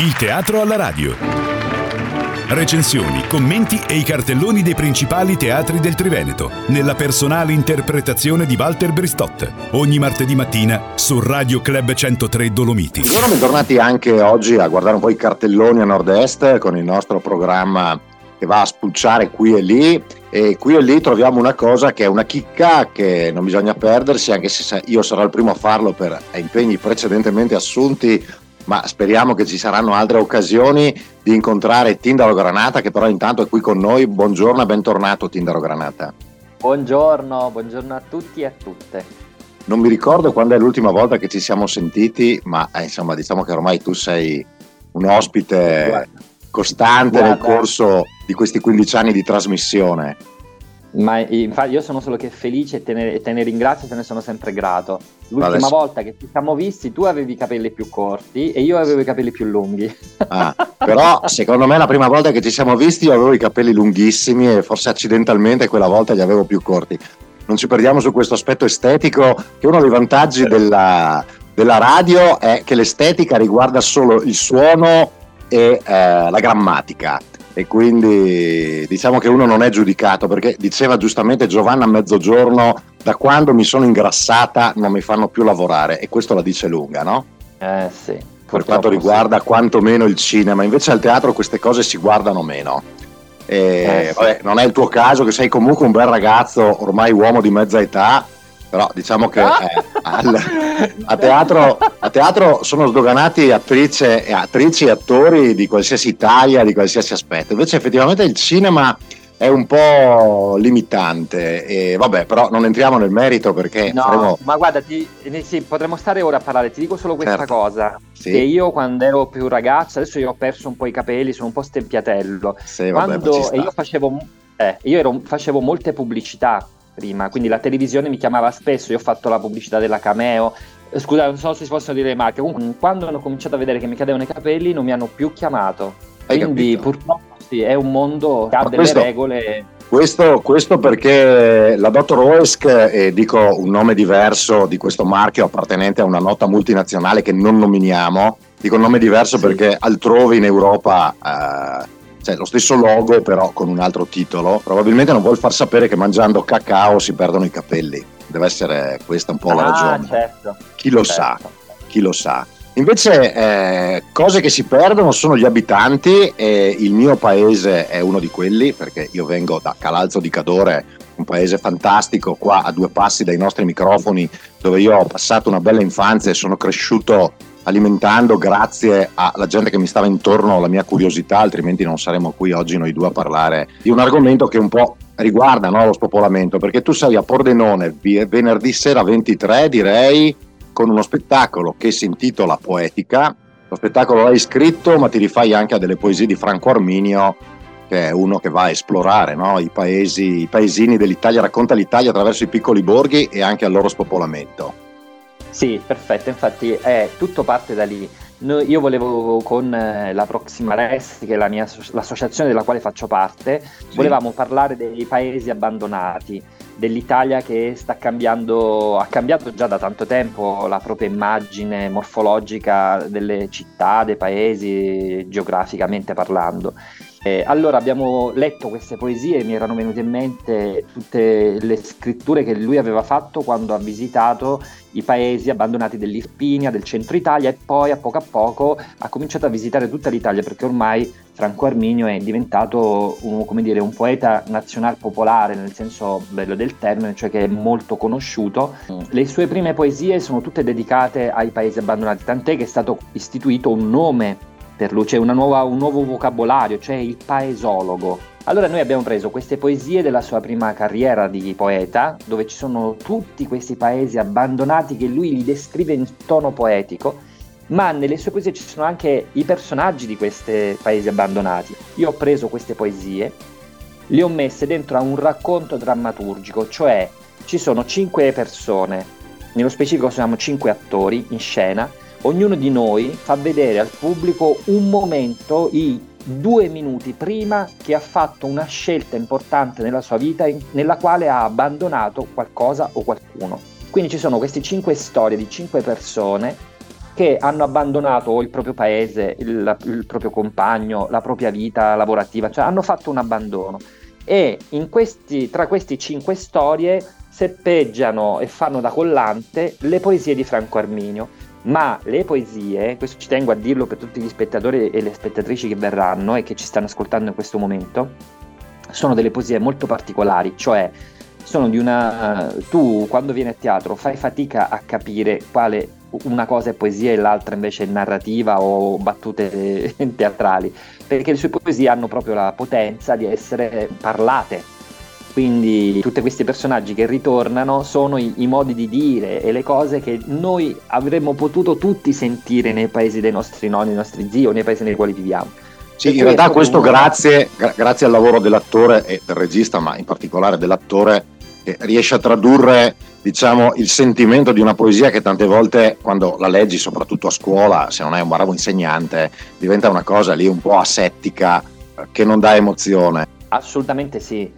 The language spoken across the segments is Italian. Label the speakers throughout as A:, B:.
A: Il teatro alla radio. Recensioni, commenti e i cartelloni dei principali teatri del Triveneto, nella personale interpretazione di Walter Bristot. Ogni martedì mattina su Radio Club 103 Dolomiti.
B: Buongiorno, bentornati anche oggi a guardare un po' i cartelloni a nord-est con il nostro programma che va a spulciare qui e lì e qui e lì troviamo una cosa che è una chicca che non bisogna perdersi anche se io sarò il primo a farlo per impegni precedentemente assunti ma speriamo che ci saranno altre occasioni di incontrare Tindaro Granata che però intanto è qui con noi. Buongiorno e bentornato Tindaro Granata.
C: Buongiorno, buongiorno a tutti e a tutte.
B: Non mi ricordo quando è l'ultima volta che ci siamo sentiti, ma eh, insomma diciamo che ormai tu sei un ospite Guarda. costante Guarda. nel corso di questi 15 anni di trasmissione.
C: Ma infatti io sono solo che felice e te ne, te ne ringrazio e te ne sono sempre grato. L'ultima Adesso... volta che ci siamo visti tu avevi i capelli più corti e io avevo i capelli più lunghi.
B: Ah, però secondo me la prima volta che ci siamo visti io avevo i capelli lunghissimi e forse accidentalmente quella volta li avevo più corti. Non ci perdiamo su questo aspetto estetico che uno dei vantaggi della, della radio è che l'estetica riguarda solo il suono e eh, la grammatica e quindi diciamo che uno non è giudicato perché diceva giustamente Giovanna a mezzogiorno da quando mi sono ingrassata non mi fanno più lavorare e questo la dice lunga, no?
C: Eh sì.
B: Per quanto riguarda sì. quantomeno il cinema, invece al teatro queste cose si guardano meno. E, eh, vabbè, sì. non è il tuo caso che sei comunque un bel ragazzo, ormai uomo di mezza età, però diciamo che ah! eh, al, a, teatro, a, teatro, sono sdoganati attrice, attrici e attori di qualsiasi taglia, di qualsiasi aspetto. Invece effettivamente il cinema è un po' limitante e vabbè però non entriamo nel merito perché
C: no,
B: faremo...
C: ma guarda ti, eh, sì, potremmo stare ora a parlare ti dico solo questa certo. cosa sì. che io quando ero più ragazzo adesso io ho perso un po' i capelli sono un po' stempiatello sì, quando vabbè, io facevo eh, io ero, facevo molte pubblicità prima, quindi la televisione mi chiamava spesso, io ho fatto la pubblicità della Cameo, eh, scusa non so se si possono dire le marche, comunque quando hanno cominciato a vedere che mi cadevano i capelli non mi hanno più chiamato, Hai quindi capito? purtroppo sì, è un mondo che ha delle questo... regole
B: questo, questo, perché la Dr. Oesk, e dico un nome diverso di questo marchio appartenente a una nota multinazionale che non nominiamo, dico un nome diverso sì. perché altrove in Europa eh, cioè lo stesso logo però con un altro titolo, probabilmente non vuol far sapere che mangiando cacao si perdono i capelli. Deve essere questa un po' la
C: ah,
B: ragione.
C: Certo.
B: Chi lo certo. sa, chi lo sa. Invece eh, cose che si perdono sono gli abitanti e il mio paese è uno di quelli perché io vengo da Calalzo di Cadore, un paese fantastico qua a due passi dai nostri microfoni dove io ho passato una bella infanzia e sono cresciuto alimentando grazie alla gente che mi stava intorno la mia curiosità, altrimenti non saremmo qui oggi noi due a parlare di un argomento che un po' riguarda no, lo spopolamento, perché tu sei a Pordenone venerdì sera 23 direi con uno spettacolo che si intitola Poetica, lo spettacolo l'hai scritto ma ti rifai anche a delle poesie di Franco Arminio che è uno che va a esplorare no? I, paesi, i paesini dell'Italia, racconta l'Italia attraverso i piccoli borghi e anche al loro spopolamento.
C: Sì, perfetto, infatti è tutto parte da lì. io volevo con eh, la Proxima Res, che è la mia, l'associazione della quale faccio parte, sì. volevamo parlare dei paesi abbandonati, dell'Italia che sta cambiando, ha cambiato già da tanto tempo la propria immagine morfologica delle città, dei paesi, geograficamente parlando. Eh, allora abbiamo letto queste poesie e mi erano venute in mente tutte le scritture che lui aveva fatto quando ha visitato i paesi abbandonati dell'Irpinia, del centro Italia e poi a poco a poco ha cominciato a visitare tutta l'Italia perché ormai Franco Arminio è diventato un, dire, un poeta nazional popolare nel senso bello del termine, cioè che è molto conosciuto. Le sue prime poesie sono tutte dedicate ai paesi abbandonati, tant'è che è stato istituito un nome per lui, c'è nuova, un nuovo vocabolario, cioè il paesologo. Allora noi abbiamo preso queste poesie della sua prima carriera di poeta, dove ci sono tutti questi paesi abbandonati che lui li descrive in tono poetico, ma nelle sue poesie ci sono anche i personaggi di questi paesi abbandonati. Io ho preso queste poesie, le ho messe dentro a un racconto drammaturgico, cioè ci sono cinque persone, nello specifico siamo cinque attori in scena, ognuno di noi fa vedere al pubblico un momento, i due minuti prima che ha fatto una scelta importante nella sua vita nella quale ha abbandonato qualcosa o qualcuno. Quindi ci sono queste cinque storie di cinque persone che hanno abbandonato il proprio paese, il, il proprio compagno, la propria vita lavorativa, cioè hanno fatto un abbandono. E questi, tra queste cinque storie serpeggiano e fanno da collante le poesie di Franco Arminio. Ma le poesie, questo ci tengo a dirlo per tutti gli spettatori e le spettatrici che verranno e che ci stanno ascoltando in questo momento, sono delle poesie molto particolari, cioè sono di una... tu quando vieni a teatro fai fatica a capire quale una cosa è poesia e l'altra invece è narrativa o battute teatrali, perché le sue poesie hanno proprio la potenza di essere parlate. Quindi tutti questi personaggi che ritornano sono i, i modi di dire e le cose che noi avremmo potuto tutti sentire nei paesi dei nostri nonni, dei nostri zii o nei paesi nei quali viviamo.
B: Sì, in realtà questo grazie, grazie, al lavoro dell'attore e del regista, ma in particolare dell'attore, che riesce a tradurre diciamo, il sentimento di una poesia che tante volte quando la leggi, soprattutto a scuola, se non hai un bravo insegnante, diventa una cosa lì un po' asettica eh, che non dà emozione.
C: Assolutamente sì.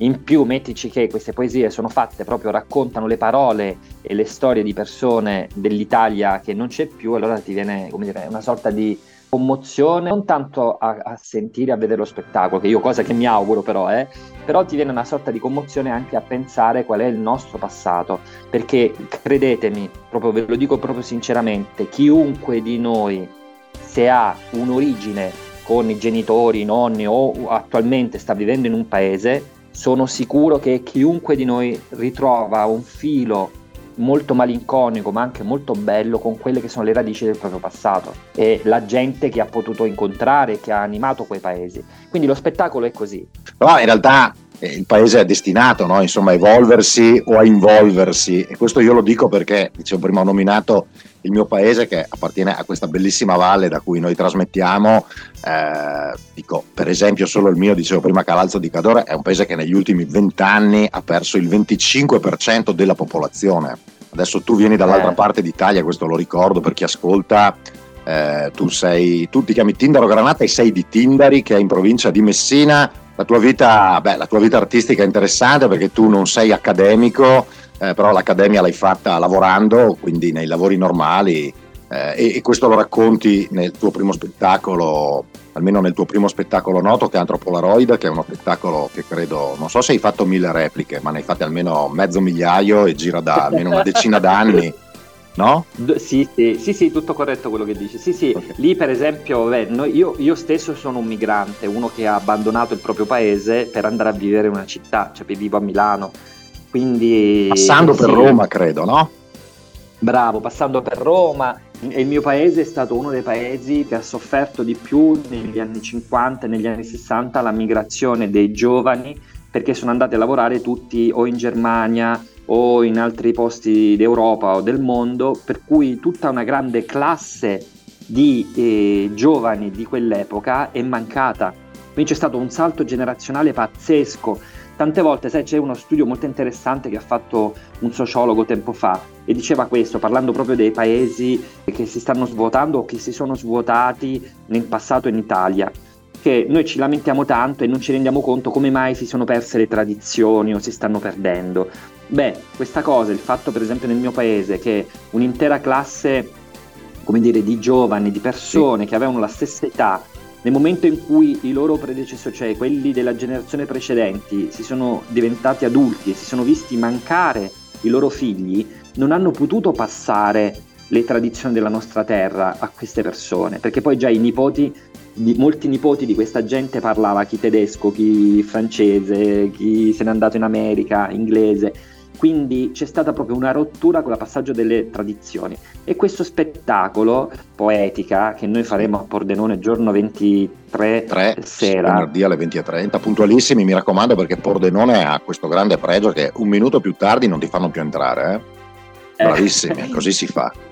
C: In più mettici che queste poesie sono fatte proprio, raccontano le parole e le storie di persone dell'Italia che non c'è più, allora ti viene come dire, una sorta di commozione, non tanto a, a, sentire, a vedere lo spettacolo, che io cosa che mi auguro però, eh, però ti viene una sorta di commozione anche a pensare qual è il nostro passato, perché credetemi, proprio ve lo dico proprio sinceramente, chiunque di noi se ha un'origine con i genitori, i nonni o attualmente sta vivendo in un paese, sono sicuro che chiunque di noi ritrova un filo molto malinconico ma anche molto bello con quelle che sono le radici del proprio passato e la gente che ha potuto incontrare, che ha animato quei paesi. Quindi lo spettacolo è così.
B: Però in realtà il paese è destinato no? Insomma, a evolversi o a involversi e questo io lo dico perché, dicevo prima, ho nominato il mio paese che appartiene a questa bellissima valle da cui noi trasmettiamo, eh, dico per esempio solo il mio, dicevo prima Calalzo di Cadore, è un paese che negli ultimi vent'anni ha perso il 25% della popolazione. Adesso tu vieni dall'altra eh. parte d'Italia, questo lo ricordo per chi ascolta, eh, tu, sei, tu ti chiami Tindaro Granata e sei di Tindari che è in provincia di Messina. La tua, vita, beh, la tua vita artistica è interessante perché tu non sei accademico, eh, però l'accademia l'hai fatta lavorando, quindi nei lavori normali eh, e, e, questo lo racconti nel tuo primo spettacolo, almeno nel tuo primo spettacolo noto che è Antropolaroid, che è uno spettacolo che credo, non so se hai fatto mille repliche, ma ne hai fatte almeno mezzo migliaio e gira da almeno una decina d'anni. No?
C: Sì, sì, sì, sì, tutto corretto quello che dici. Sì, sì, okay. lì per esempio, beh, noi, io, io, stesso sono un migrante, uno che ha abbandonato il proprio paese per andare a vivere in una città, cioè vivo a Milano quindi,
B: passando sì, per Roma, credo, no?
C: Bravo, passando per Roma. il mio paese è stato uno dei paesi che ha sofferto di più negli anni 50 e negli anni 60 la migrazione dei giovani perché sono andati a lavorare tutti o in Germania o in altri posti d'Europa o del mondo, per cui tutta una grande classe di eh, giovani di quell'epoca è mancata. Quindi c'è stato un salto generazionale pazzesco Tante volte, sai, c'è uno studio molto interessante che ha fatto un sociologo tempo fa e diceva questo, parlando proprio dei paesi che si stanno svuotando o che si sono svuotati nel passato in Italia che noi ci lamentiamo tanto e non ci rendiamo conto come mai si sono perse le tradizioni o si stanno perdendo. Beh, questa cosa, il fatto per esempio nel mio paese che un'intera classe, come dire, di giovani, di persone sì. che avevano la stessa età, nel momento in cui i loro predecessori, cioè quelli della generazione precedenti, si sono diventati adulti e si sono visti mancare i loro figli, non hanno potuto passare le tradizioni della nostra terra a queste persone, perché poi già i nipoti, molti nipoti di questa gente parlava chi tedesco, chi francese, chi se n'è andato in America, inglese, quindi c'è stata proprio una rottura con il passaggio delle tradizioni e questo spettacolo poetica che noi faremo a Pordenone giorno 23 3, sera
B: venerdì alle 20.30 puntualissimi mi raccomando perché Pordenone ha questo grande pregio che un minuto più tardi non ti fanno più entrare eh? bravissimi eh. così si fa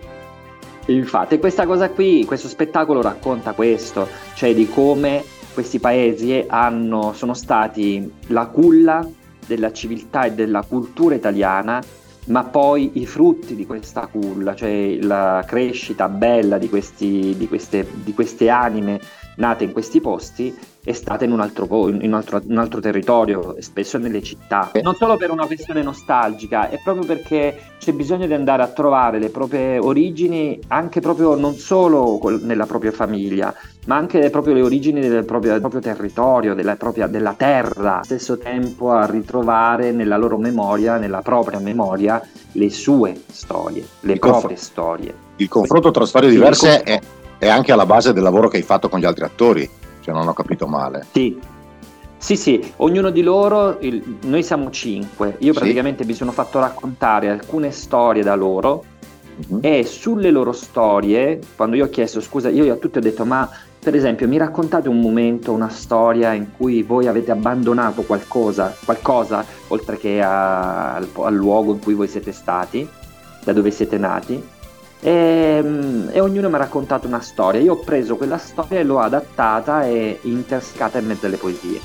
C: infatti questa cosa qui questo spettacolo racconta questo cioè di come questi paesi hanno, sono stati la culla della civiltà e della cultura italiana, ma poi i frutti di questa culla, cioè la crescita bella di, questi, di, queste, di queste anime nate in questi posti è stata in un altro, in un altro, un altro territorio, spesso nelle città. Non solo per una questione nostalgica, è proprio perché c'è bisogno di andare a trovare le proprie origini anche proprio non solo nella propria famiglia, ma anche proprio le origini del proprio, del proprio territorio, della, propria, della terra, allo stesso tempo a ritrovare nella loro memoria, nella propria memoria, le sue storie, le il proprie conf- storie.
B: Il confronto tra storie diverse è, è anche alla base del lavoro che hai fatto con gli altri attori se non ho capito male.
C: Sì, sì, sì, ognuno di loro, il, noi siamo cinque, io praticamente sì. mi sono fatto raccontare alcune storie da loro uh-huh. e sulle loro storie, quando io ho chiesto scusa, io a tutti ho detto ma per esempio mi raccontate un momento, una storia in cui voi avete abbandonato qualcosa, qualcosa oltre che a, al, al luogo in cui voi siete stati, da dove siete nati e, ehm, e, ognuno mi ha raccontato una storia. Io ho preso quella storia e l'ho adattata e interscata in mezzo alle poesie.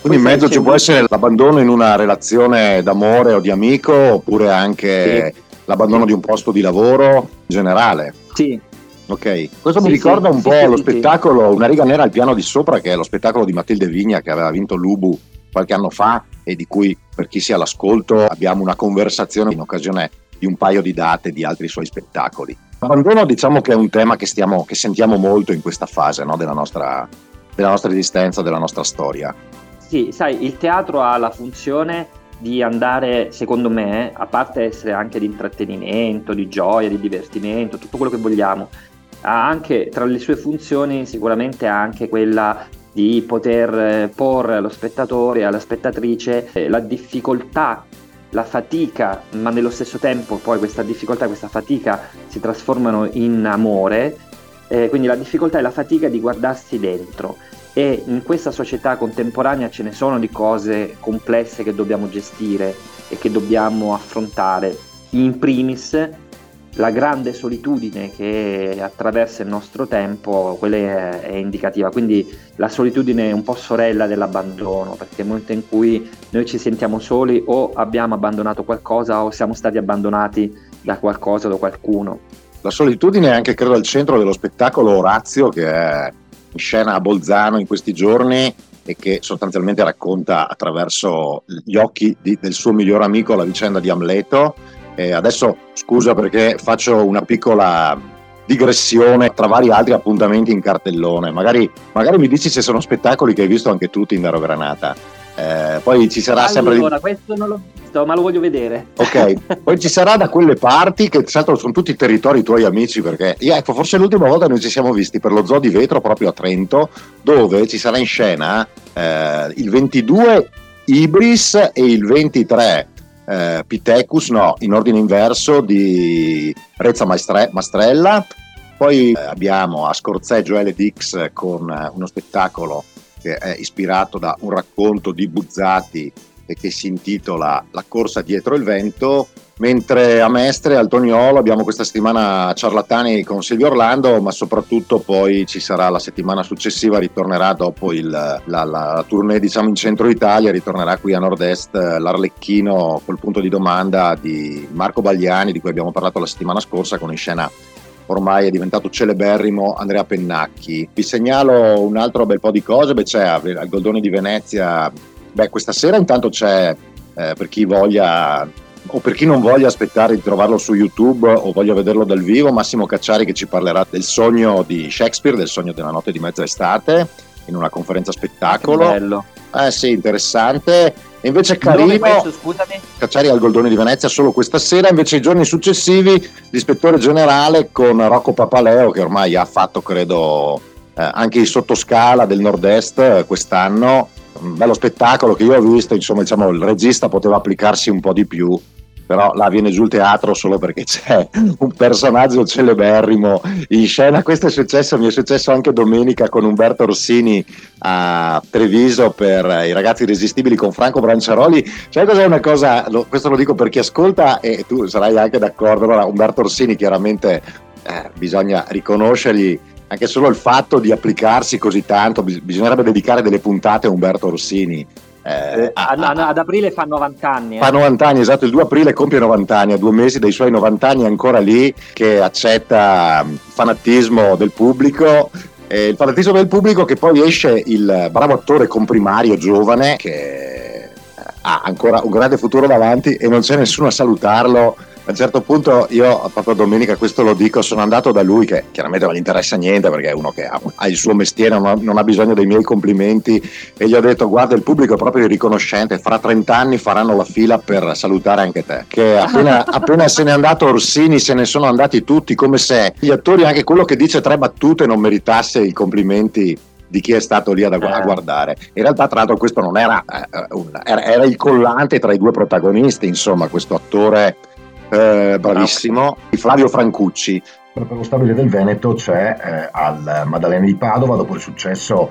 B: Quindi in mezzo ci può essere l'abbandono in una relazione d'amore o di amico, oppure anche sì. l'abbandono di un posto di lavoro in generale.
C: Sì.
B: Ok, questo sì, mi ricorda sì, un po' lo spettacolo Una riga nera al piano di sopra, che è lo spettacolo di Matilde Vigna che aveva vinto l'Ubu qualche anno fa e di cui per chi sia all'ascolto abbiamo una conversazione in occasione di un paio di date di altri suoi spettacoli. L'abbandono diciamo che è un tema che, stiamo, che sentiamo molto in questa fase no, della, nostra, della nostra esistenza, della nostra storia.
C: Sì, sai, il teatro ha la funzione di andare, secondo me, a parte essere anche di intrattenimento, di gioia, di divertimento, tutto quello che vogliamo, ha anche tra le sue funzioni sicuramente anche quella di poter eh, porre allo spettatore, alla spettatrice eh, la difficoltà la fatica, ma nello stesso tempo poi questa difficoltà, questa fatica si trasformano in amore, eh, quindi la difficoltà e la fatica di guardarsi dentro. E in questa società contemporanea ce ne sono di cose complesse che dobbiamo gestire e che dobbiamo affrontare. In primis la grande solitudine che attraversa il nostro tempo, quella è, è, indicativa, quindi la solitudine è un po' sorella dell'abbandono, perché nel momento in cui noi ci sentiamo soli o abbiamo abbandonato qualcosa o siamo stati abbandonati da qualcosa o da qualcuno.
B: La solitudine è anche credo al centro dello spettacolo Orazio che è in scena a Bolzano in questi giorni e che sostanzialmente racconta attraverso gli occhi di, del suo miglior amico la vicenda di Amleto eh, adesso scusa perché faccio una piccola digressione tra vari altri appuntamenti in cartellone. Magari, magari mi dici se sono spettacoli che hai visto anche tu, Tindaro Granata. Eh, poi ci sarà
C: allora,
B: sempre.
C: Allora, questo non l'ho visto, ma lo voglio vedere.
B: Ok, poi ci sarà da quelle parti che tra l'altro sono tutti territori tuoi amici, perché io, ecco, forse l'ultima volta noi ci siamo visti per lo Zoo di Vetro proprio a Trento, dove ci sarà in scena eh, il 22 Ibris e il 23 eh, Pitecus, no, in ordine inverso di Rezza Maestre- Mastrella, poi eh, abbiamo a Scorzeggio LDX con eh, uno spettacolo che è ispirato da un racconto di Buzzati che si intitola La corsa dietro il vento mentre a Mestre, al Toniolo, abbiamo questa settimana ciarlatani con Silvio Orlando, ma soprattutto poi ci sarà la settimana successiva, ritornerà dopo il, la, la, la, tournée diciamo in centro Italia, ritornerà qui a nord-est l'Arlecchino col punto di domanda di Marco Bagliani, di cui abbiamo parlato la settimana scorsa, con in scena ormai è diventato celeberrimo Andrea Pennacchi. Vi segnalo un altro bel po' di cose, beh, c'è al Goldone di Venezia, beh, questa sera intanto c'è eh, per chi voglia o per chi non voglia aspettare di trovarlo su YouTube o voglia vederlo dal vivo, Massimo Cacciari che ci parlerà del sogno di Shakespeare, del sogno della notte di mezza estate, in una conferenza spettacolo. Che bello. Eh sì, interessante. E invece Carino, Cacciari al Goldone di Venezia solo questa sera, invece i giorni successivi l'ispettore generale con Rocco Papaleo che ormai ha fatto credo eh, anche il sottoscala del nord-est eh, quest'anno, un bello spettacolo che io ho visto, insomma diciamo il regista poteva applicarsi un po' di più però là viene giù il teatro solo perché c'è un personaggio celeberrimo in scena. Questo è successo, mi è successo anche domenica con Umberto Rossini a Treviso per i ragazzi irresistibili con Franco Branciaroli. Sai cos'è una cosa, questo lo dico per chi ascolta e tu sarai anche d'accordo, allora Umberto Rossini chiaramente eh, bisogna riconoscergli anche solo il fatto di applicarsi così tanto, bisognerebbe dedicare delle puntate a Umberto Rossini
C: eh, eh a, a, ad aprile fa 90 anni.
B: Eh. Fa 90 anni, esatto, il 2 aprile compie 90 anni, a due mesi dai suoi 90 anni è ancora lì che accetta mm, fanatismo del pubblico Eh, il fanatismo del pubblico che poi esce il bravo attore comprimario giovane che ha ancora un grande futuro davanti e non c'è nessuno a salutarlo a un certo punto io, proprio domenica, questo lo dico, sono andato da lui che chiaramente non gli interessa niente perché è uno che ha, ha il suo mestiere, non ha, non ha, bisogno dei miei complimenti e gli ho detto guarda il pubblico è proprio riconoscente, fra 30 anni faranno la fila per salutare anche te. Che appena, appena se n'è andato Orsini se ne sono andati tutti come se gli attori, anche quello che dice tre battute non meritasse i complimenti di chi è stato lì ad, a eh. guardare. In realtà, tra l'altro, questo non era, eh, un, era, era, il collante tra i due protagonisti, insomma, questo attore eh, bravissimo, Flavio Francucci.
D: Per lo stabile del Veneto c'è eh, al Maddalena di Padova, dopo il successo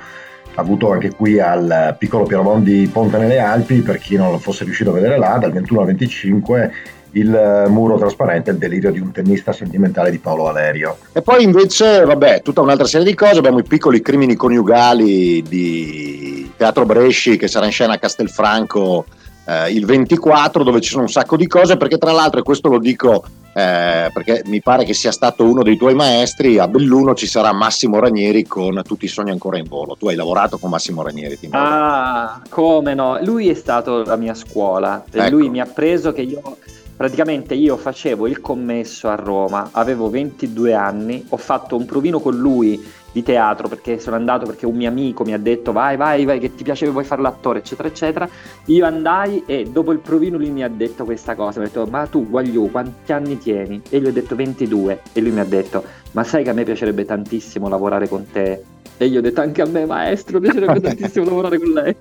D: avuto anche qui al piccolo Pieramondi Ponte nelle Alpi, per chi non lo fosse riuscito a vedere là, dal 21 al 25 il muro trasparente, il delirio di un tennista sentimentale di Paolo Valerio.
B: E poi invece, vabbè, tutta un'altra serie di cose, abbiamo i piccoli crimini coniugali di Teatro Bresci che sarà in scena a Castelfranco eh, il 24 dove ci sono un sacco di cose perché tra l'altro e questo lo dico eh, perché mi pare che sia stato uno dei tuoi maestri a Belluno ci sarà Massimo Ranieri con Tutti i sogni ancora in volo. Tu hai lavorato con Massimo Ranieri
C: ah come no? Lui è stato la mia scuola ecco. lui mi ha preso che io praticamente io facevo il commesso a Roma avevo 22 anni ho fatto un provino con lui di teatro perché sono andato perché un mio amico mi ha detto vai vai vai che ti piace vuoi fare l'attore eccetera eccetera. Io andai e dopo il provino lui mi ha detto questa cosa mi ha detto ma tu Guagliù quanti anni tieni? e gli ho detto 22 e lui mi ha detto ma sai che a me piacerebbe tantissimo lavorare con te? E io ho detto anche a me maestro piacerebbe tantissimo lavorare con lei.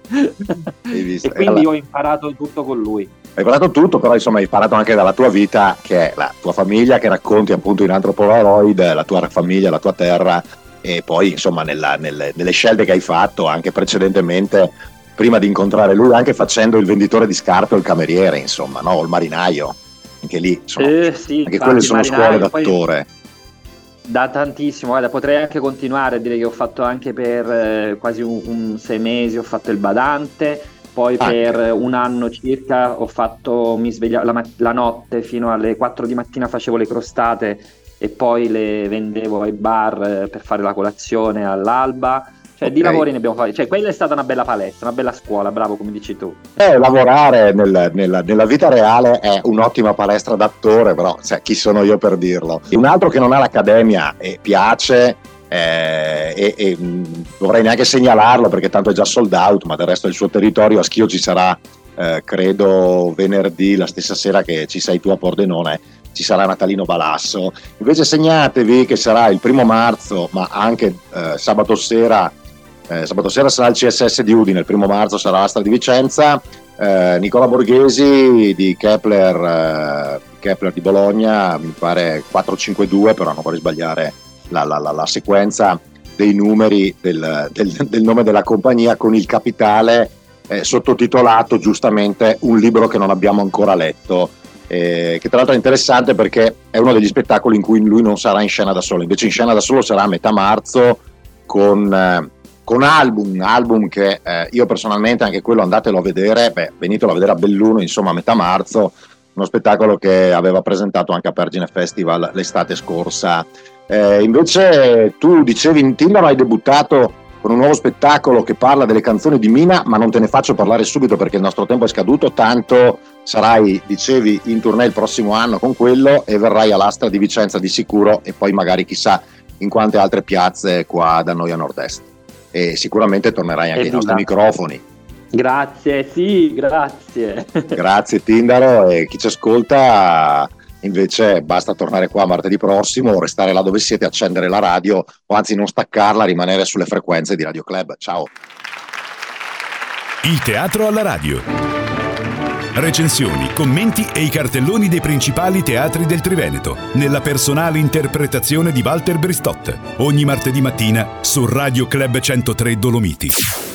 C: E quindi allora... ho imparato tutto con lui.
B: Hai imparato tutto, però insomma hai imparato anche dalla tua vita, che è la tua famiglia, che racconti appunto in Antropolaroid, la tua famiglia, la tua terra, e poi insomma nella, nelle, nelle scelte che hai fatto anche precedentemente prima di incontrare lui anche facendo il venditore di scarpe o il cameriere insomma no? o il marinaio anche lì insomma, eh, sì, anche quelle sono scuole d'attore
C: da tantissimo, guarda, potrei anche continuare a dire che ho fatto anche per eh, quasi un, un, sei mesi, ho fatto il badante, poi ah, per un anno circa ho fatto, mi svegliavo la, la, notte fino alle 4 di mattina facevo le crostate e poi le vendevo ai bar eh, per fare la colazione all'alba. Cioè, okay. di lavori ne abbiamo fatti. Cioè, quella è stata una bella palestra, una bella scuola, bravo come dici tu.
B: Eh, lavorare nel, nella, nella, vita reale è un'ottima palestra d'attore, però cioè, chi sono io per dirlo? Un altro che non ha l'accademia e piace eh, e, e mh, mm, dovrei neanche segnalarlo perché tanto è già sold out, ma del resto del suo territorio a Schio ci sarà, eh, credo, venerdì, la stessa sera che ci sei tu a Pordenone ci sarà Natalino Balasso. Invece segnatevi che sarà il primo marzo, ma anche eh, sabato sera. Eh, sabato sera sarà il CSS di Udine, il primo marzo sarà l'Astra di Vicenza. Eh, Nicola Borghesi di Kepler, eh, Kepler, di Bologna, mi pare 452, però non vorrei sbagliare la, la, la, la sequenza dei numeri del, del, del, nome della compagnia con il capitale eh, sottotitolato giustamente un libro che non abbiamo ancora letto eh, che tra l'altro è interessante perché è uno degli spettacoli in cui lui non sarà in scena da solo, invece in scena da solo sarà a metà marzo con, eh, con album, album che eh, io personalmente anche quello andatelo a vedere, beh, venitelo a vedere a Belluno, insomma a metà marzo, uno spettacolo che aveva presentato anche a Pergine Festival l'estate scorsa. Eh, invece tu dicevi in Tinder hai debuttato con un nuovo spettacolo che parla delle canzoni di Mina, ma non te ne faccio parlare subito perché il nostro tempo è scaduto, tanto sarai, dicevi, in tournée il prossimo anno con quello e verrai all'Astra di Vicenza di sicuro e poi magari chissà in quante altre piazze qua da noi a nord-est. E sicuramente tornerai anche ai nostri microfoni.
C: Grazie, sì, grazie.
B: Grazie Tindaro e chi ci ascolta invece basta tornare qua martedì prossimo, restare là dove siete, accendere la radio o anzi non staccarla, rimanere sulle frequenze di Radio Club. Ciao.
A: Il teatro alla radio. Recensioni, commenti e i cartelloni dei principali teatri del Triveneto, nella personale interpretazione di Walter Bristotte, ogni martedì mattina su Radio Club 103 Dolomiti.